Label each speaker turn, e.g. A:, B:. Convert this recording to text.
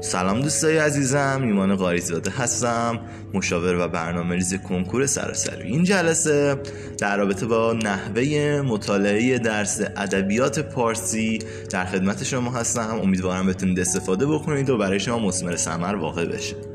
A: سلام دوستای عزیزم ایمان قاری زاده هستم مشاور و برنامه ریز کنکور سراسری این جلسه در رابطه با نحوه مطالعه درس ادبیات پارسی در خدمت شما هستم. امیدوارم بتونید استفاده بکنید و برای شما مثمر ثمر واقع بشه.